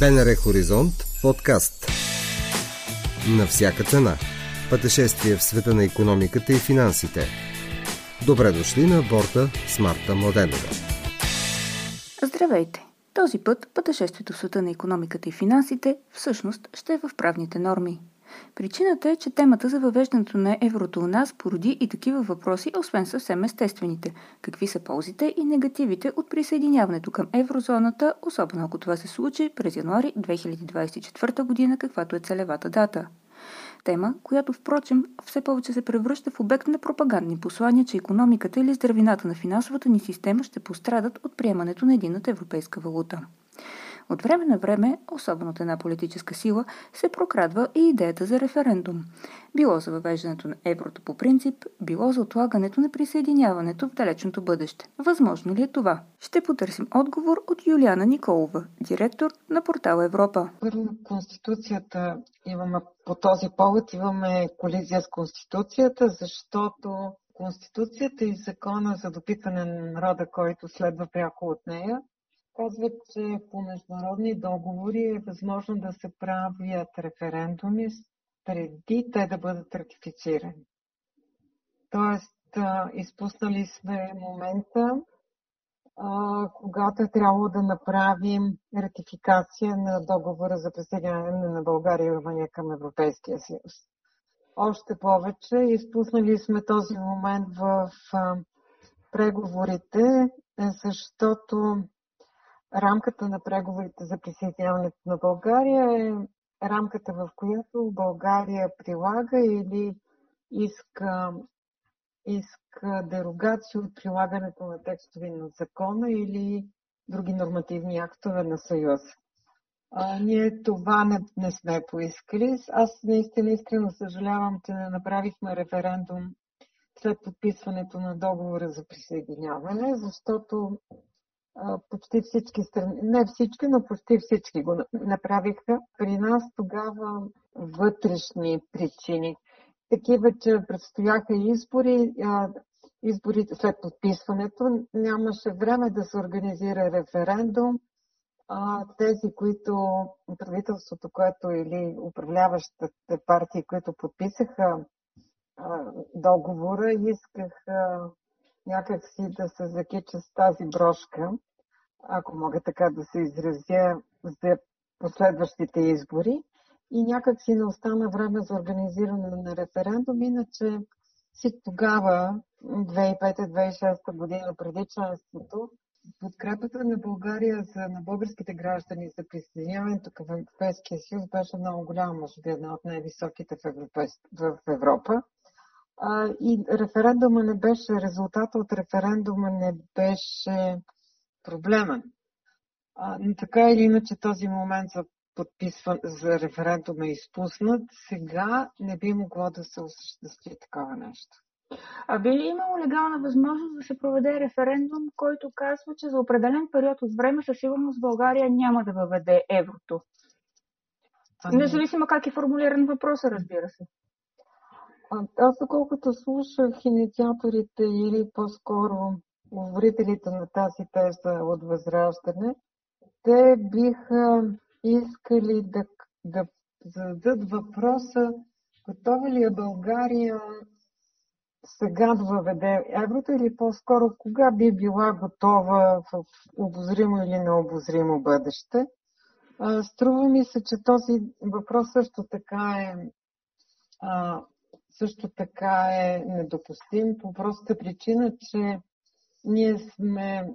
БНР Хоризонт подкаст. На всяка цена. Пътешествие в света на економиката и финансите. Добре дошли на борта с Марта Младенова. Здравейте! Този път пътешествието в света на економиката и финансите всъщност ще е в правните норми – Причината е, че темата за въвеждането на еврото у нас породи и такива въпроси, освен съвсем естествените. Какви са ползите и негативите от присъединяването към еврозоната, особено ако това се случи през януари 2024 година, каквато е целевата дата? Тема, която впрочем все повече се превръща в обект на пропагандни послания, че економиката или здравината на финансовата ни система ще пострадат от приемането на едината европейска валута. От време на време, особено от една политическа сила, се прокрадва и идеята за референдум. Било за въвеждането на еврото по принцип, било за отлагането на присъединяването в далечното бъдеще. Възможно ли е това? Ще потърсим отговор от Юлиана Николова, директор на портал Европа. Конституцията имаме по този повод, имаме колизия с Конституцията, защото Конституцията и закона за допитване на народа, който следва пряко от нея, казват, че по международни договори е възможно да се правят референдуми преди те да бъдат ратифицирани. Тоест, изпуснали сме момента, когато е трябвало да направим ратификация на договора за присъединяване на България и Румъния към Европейския съюз. Още повече, изпуснали сме този момент в преговорите, защото рамката на преговорите за присъединяването на България е рамката, в която България прилага или иска, иска дерогация от прилагането на текстове на закона или други нормативни актове на Съюз. А, ние това не, не сме поискали. Аз наистина искрено съжалявам, че не направихме референдум след подписването на договора за присъединяване, защото почти всички страни, не всички, но почти всички го направиха. При нас тогава вътрешни причини. Такива, че предстояха избори, изборите след подписването, нямаше време да се организира референдум. Тези, които правителството, което или управляващите партии, които подписаха договора, искаха някак си да се закича с тази брошка, ако мога така да се изразя, за последващите избори. И някак си не остана време за организиране на референдум, иначе си тогава, 2005-2006 година преди членството, подкрепата на България за, на българските граждани за присъединяването към Европейския съюз беше много голяма, може би една от най-високите в, в Европа. А, и референдума не беше, резултата от референдума не беше проблемен. А, но така или иначе този момент за подписване, за референдум е изпуснат. Сега не би могло да се осъществи такова нещо. А би ли имало легална възможност да се проведе референдум, който казва, че за определен период от време със сигурност България няма да въведе еврото? Ами... Независимо как е формулиран въпросът, разбира се. Аз, доколкото слушах инициаторите или по-скоро говорителите на тази теза от Възраждане, те биха искали да, да зададат въпроса готова ли е България сега да въведе еврото или по-скоро кога би била готова в обозримо или необозримо бъдеще. Струва ми се, че този въпрос също така е също така е недопустим по простата причина, че ние сме,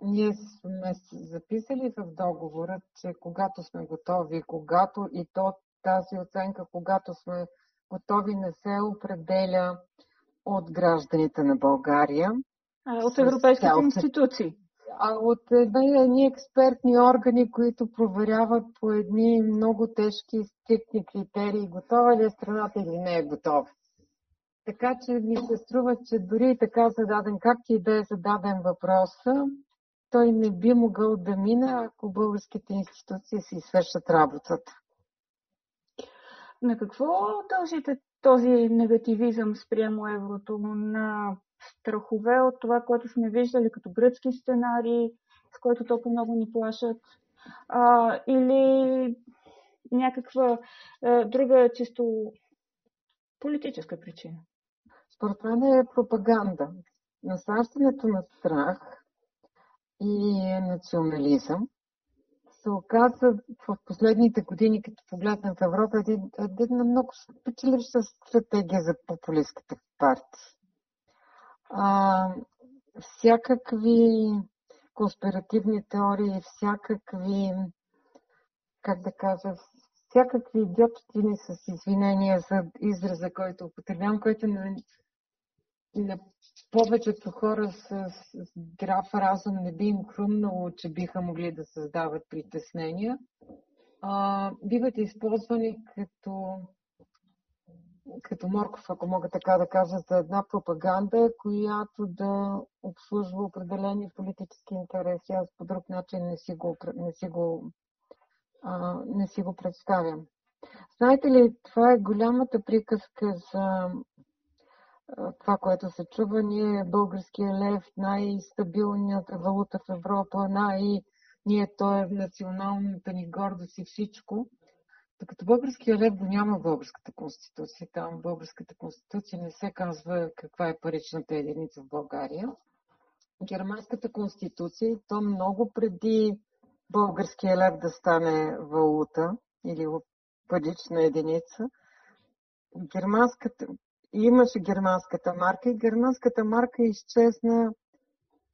ние сме записали в договора, че когато сме готови, когато и то тази оценка, когато сме готови, не се определя от гражданите на България. А, от европейските цялата... институции. А от едни експертни органи, които проверяват по едни много тежки и стриктни критерии, готова ли е страната или не е готова. Така че ми се струва, че дори и така зададен, както и да е зададен въпроса, той не би могъл да мине, ако българските институции си свършат работата. На какво дължите този негативизъм спрямо еврото? На страхове от това, което сме виждали като гръцки сценарии, с което толкова много ни плашат? а, или някаква а, друга чисто политическа причина? Според мен е пропаганда. Насаждането на страх и национализъм се оказа в последните години, като погледнем в Европа, един много спечеливша стратегия за популистските партии. А, всякакви конспиративни теории, всякакви, как да кажа, всякакви идиотщини с извинения за израза, който употребявам, който на, на повечето хора с здрав разум не би им хрумнало, че биха могли да създават притеснения, а, биват използвани като, като морков, ако мога така да кажа, за една пропаганда, която да обслужва определени политически интереси. Аз по друг начин не си го, не си го, а, не си го представям. Знаете ли, това е голямата приказка за това, което се чува, ние българския лев, най-стабилната валута в Европа, най- ние, той е националната ни гордост и всичко. Докато българския лев го няма в българската конституция. Там в българската конституция не се казва каква е паричната единица в България. Германската конституция, то много преди българския лев да стане валута или парична единица, германската, имаше германската марка и германската марка изчезна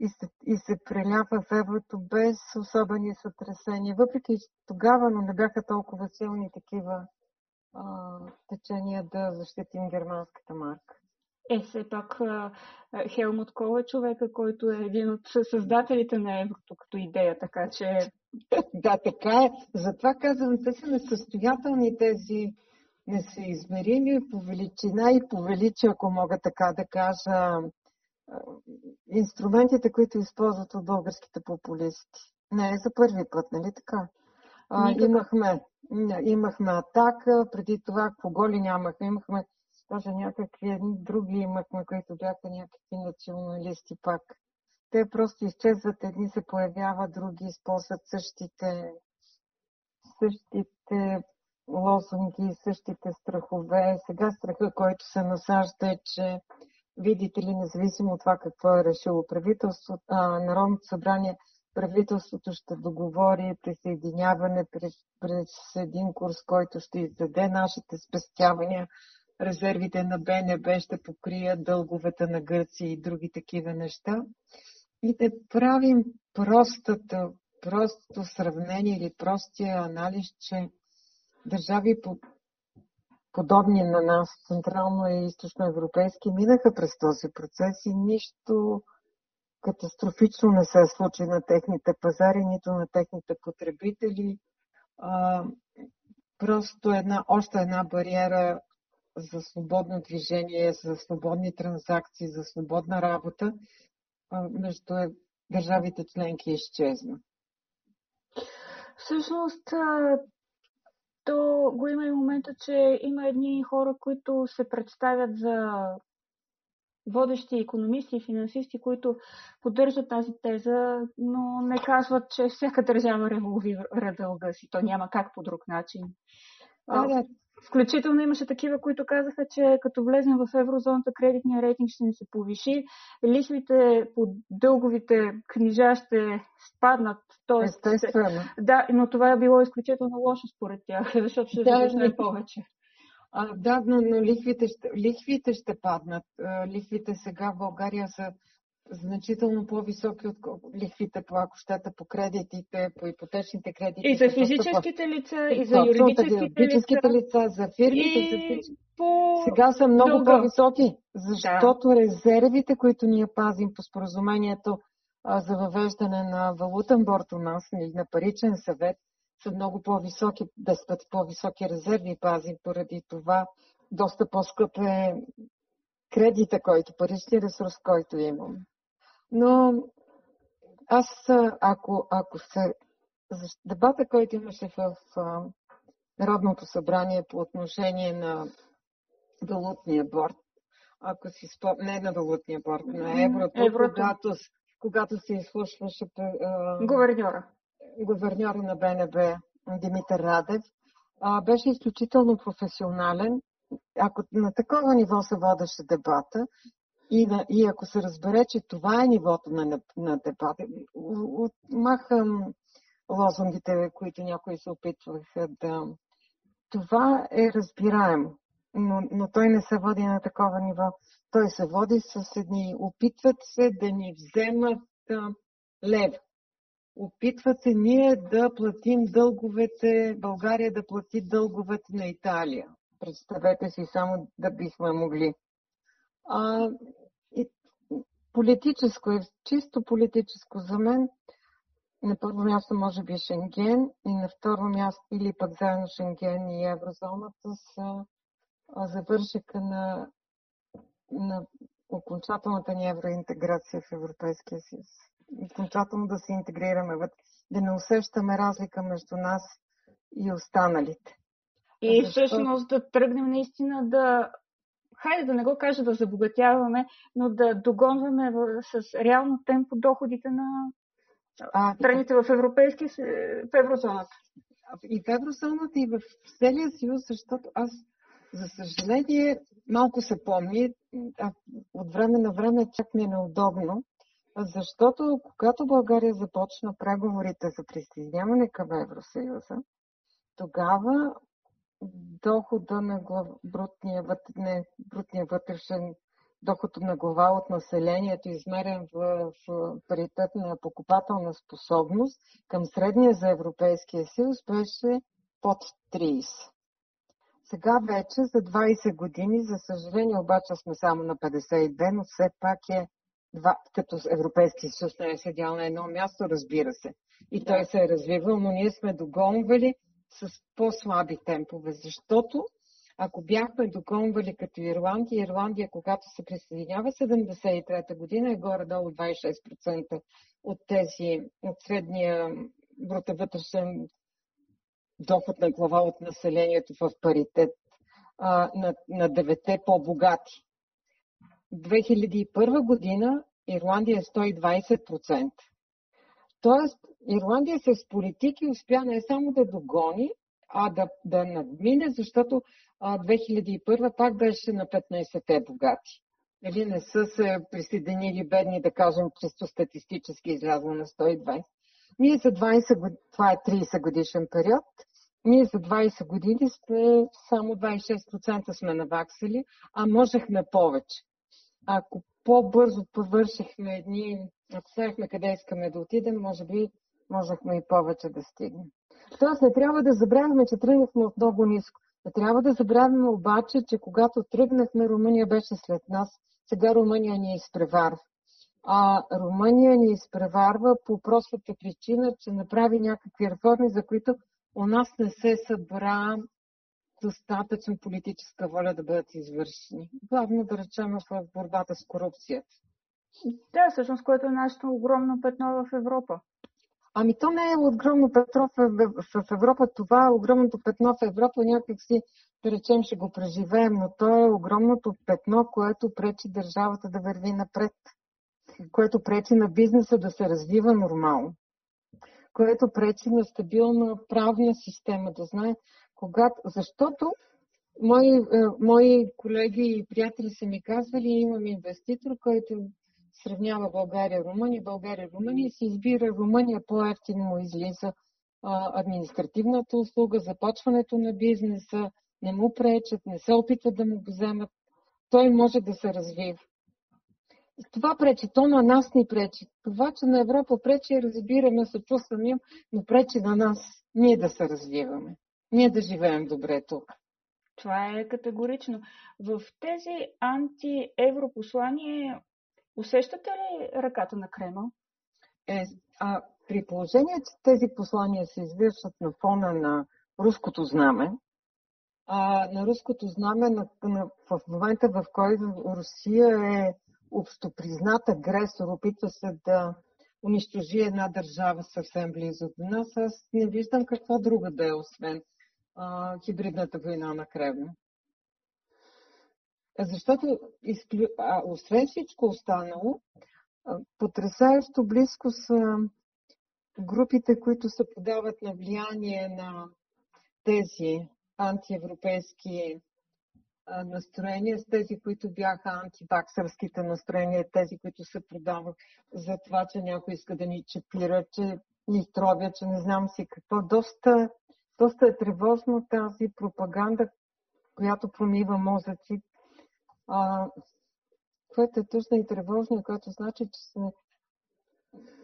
и се, и се преля в еврото без особени сътресения. Въпреки тогава, но не бяха толкова силни такива а, течения да защитим германската марка. Е, все пак Хелмут Кол е човека, който е един от създателите на еврото като идея, така че... да, така е. Затова казвам, те са несъстоятелни тези несъизмерими по величина и по величие, ако мога така да кажа, инструментите, които използват от българските популисти. Не е за първи път, нали така? А, имахме, имахме атака, преди това кого ли нямахме? Имахме даже някакви други имахме, които бяха някакви националисти пак. Те просто изчезват, едни се появяват, други използват същите, същите лозунги, същите страхове. Сега страха, който се насажда е, че видите ли, независимо от това какво е решило правителството, а, Народното събрание, правителството ще договори присъединяване през, през един курс, който ще издаде нашите спестявания, резервите на БНБ ще покрият дълговете на Гърция и други такива неща. И да правим простата, простото сравнение или простия анализ, че държави подобни на нас, централно и източно европейски, минаха през този процес и нищо катастрофично не се случи на техните пазари, нито на техните потребители. А, просто една, още една бариера за свободно движение, за свободни транзакции, за свободна работа а, между държавите членки изчезна. Всъщност, го има и момента, че има едни хора, които се представят за водещи економисти и финансисти, които поддържат тази теза, но не казват, че всяка държава револвира дълга си. То няма как по друг начин. Да. Включително имаше такива, които казаха, че като влезем в еврозоната, кредитния рейтинг ще ни се повиши, лихвите по дълговите книжа ще спаднат. Тоест, Естествено. Да, но това е било изключително лошо според тях, защото ще да, да повече. А, да, но, но лихвите, ще, лихвите ще паднат. Лихвите сега в България са значително по-високи от лихвите, по, ако щете, по кредитите, по ипотечните кредити. И за физическите по... лица, и за юридическите, лица, лица, за фирмите, и... за всички. По... Сега са много Дълга. по-високи, защото да. резервите, които ние пазим по споразумението а, за въвеждане на валутен борт у нас или на паричен съвет, са много по-високи, 10 пъти по-високи резерви пазим. Поради това доста по-скъп е кредита, който, паричния ресурс, който имам. Но аз, ако, ако се... Дебата, който имаше в Народното събрание по отношение на валутния борт, ако си спом... не на валутния борт, на еврото, еврото. Когато, когато се изслушваше гуверньора. гуверньора на БНБ Димитър Радев а, беше изключително професионален. Ако на такова ниво се водеше дебата и, на, и ако се разбере, че това е нивото на, на, дебата, махам лозунгите, които някои се опитваха да... Това е разбираемо, но, но той не се води на такова ниво. Той се води с едни... Опитват се да ни вземат лев. Опитват се ние да платим дълговете, България да плати дълговете на Италия. Представете си само да бихме могли. А, политическо е чисто политическо за мен. На първо място може би Шенген и на второ място или пък заедно Шенген и еврозоната са завършека на, на окончателната ни евроинтеграция в Европейския съюз окончателно да се интегрираме вътре, да не усещаме разлика между нас и останалите. И Защо... всъщност да тръгнем наистина да, хайде да не го кажа да забогатяваме, но да догонваме с реално темпо доходите на а, страните в Европейския, в еврозоната. И в еврозоната, и в целия съюз, защото аз, за съжаление, малко се помни, а от време на време чак ми е неудобно, защото когато България започна преговорите за присъединяване към Евросъюза, тогава дохода на глав... брутния, не, брутния вътрешен доход на глава от населението, измерен в, в паритет на покупателна способност, към средния за Европейския съюз беше под 30. Сега вече за 20 години, за съжаление обаче сме само на 52, но все пак е два, като Европейски съюз не е седял на едно място, разбира се. И той се е развивал, но ние сме догонвали с по-слаби темпове, защото ако бяхме догонвали като Ирландия, Ирландия, когато се присъединява 73-та година, е горе-долу 26% от тези, от средния брута вътрешен доход на глава от населението в паритет а, на, на девете по-богати. 2001 година Ирландия е 120%. Тоест, Ирландия с политики успя не само да догони, а да, да надмине, защото а, 2001 пак беше на 15-те богати. Или не са се присъединили бедни, да кажем, чисто статистически излязла на 120. Ние за 20 години, това е 30 годишен период, ние за 20 години сме само 26% сме наваксали, а можехме повече ако по-бързо повършихме едни, ако знаехме къде искаме да отидем, може би можехме и повече да стигнем. Тоест не трябва да забравяме, че тръгнахме от много ниско. Не трябва да забравяме обаче, че когато тръгнахме, Румъния беше след нас. Сега Румъния ни изпреварва. А Румъния ни изпреварва по простата причина, че направи някакви реформи, за които у нас не се събра достатъчно политическа воля да бъдат извършени. Главно да речем в борбата с корупцията. Да, всъщност, което е нашето огромно петно в Европа. Ами то не е огромно петно в Европа. Това е огромното петно в Европа. Някак си, да речем, ще го преживеем, но то е огромното петно, което пречи държавата да върви напред. Което пречи на бизнеса да се развива нормално. Което пречи на стабилна правна система да знае когато, защото мои, е, мои колеги и приятели са ми казвали, имам инвеститор, който сравнява България Румъния, България Румъния и си избира Румъния по-ефтино му излиза административната услуга, започването на бизнеса, не му пречат, не се опитват да му го вземат. Той може да се развива. Това пречи, то на нас ни пречи. Това, че на Европа пречи, разбираме, съчувствам им, но пречи на нас ние да се развиваме ние да живеем добре тук. Това е категорично. В тези антиевропослания усещате ли ръката на Кремъл? Е, а, при положение, че тези послания се извършват на фона на руското знаме, а, на руското знаме на, на, в момента, в който Русия е общопризнат агресор, опитва се да унищожи една държава съвсем близо до нас, аз не виждам какво друго да е, освен а, хибридната война на Кремля. Защото, изклю... а, освен всичко останало, потрясаещо близко са групите, които се подават на влияние на тези антиевропейски настроения, с тези, които бяха антибаксърските настроения, тези, които се продават за това, че някой иска да ни чепира, че ни тровя, че не знам си какво. Доста, доста е тревожно тази пропаганда, която промива мозъци, а, което е тъжно и тревожно, което значи, че сме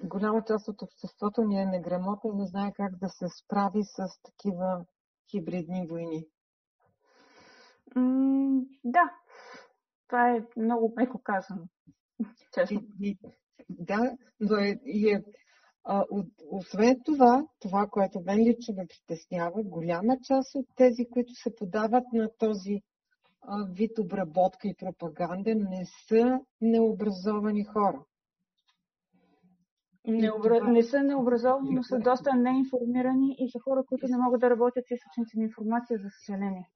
голяма част от обществото ни е неграмотно и не знае как да се справи с такива хибридни войни. М- да, това е много меко казано. Честно. И, и, да, но е, и е, а, от, освен това, това, което мен лично ме притеснява, голяма част от тези, които се подават на този а, вид обработка и пропаганда, не са необразовани хора. Не, обра... не са необразовани, но са доста неинформирани и са хора, които не могат да работят с източници на информация, за съжаление.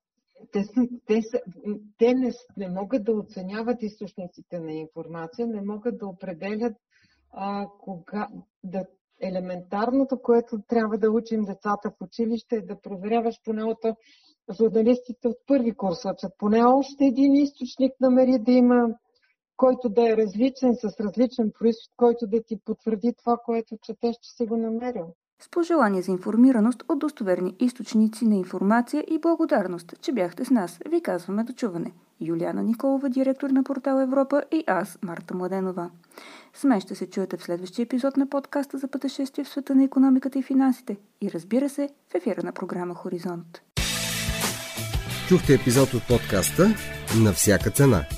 Те, те, са, те не, не могат да оценяват източниците на информация, не могат да определят а, кога, да, елементарното, което трябва да учим децата в училище е да проверяваш поне от журналистите от първи курс, че поне още един източник намери да има който да е различен, с различен происход, който да ти потвърди това, което четеш, че си го намерил. С пожелание за информираност от достоверни източници на информация и благодарност, че бяхте с нас, ви казваме до чуване. Юлиана Николова, директор на портал Европа и аз, Марта Младенова. С мен ще се чуете в следващия епизод на подкаста за пътешествие в света на економиката и финансите и разбира се в ефира на програма Хоризонт. Чухте епизод от подкаста на всяка цена –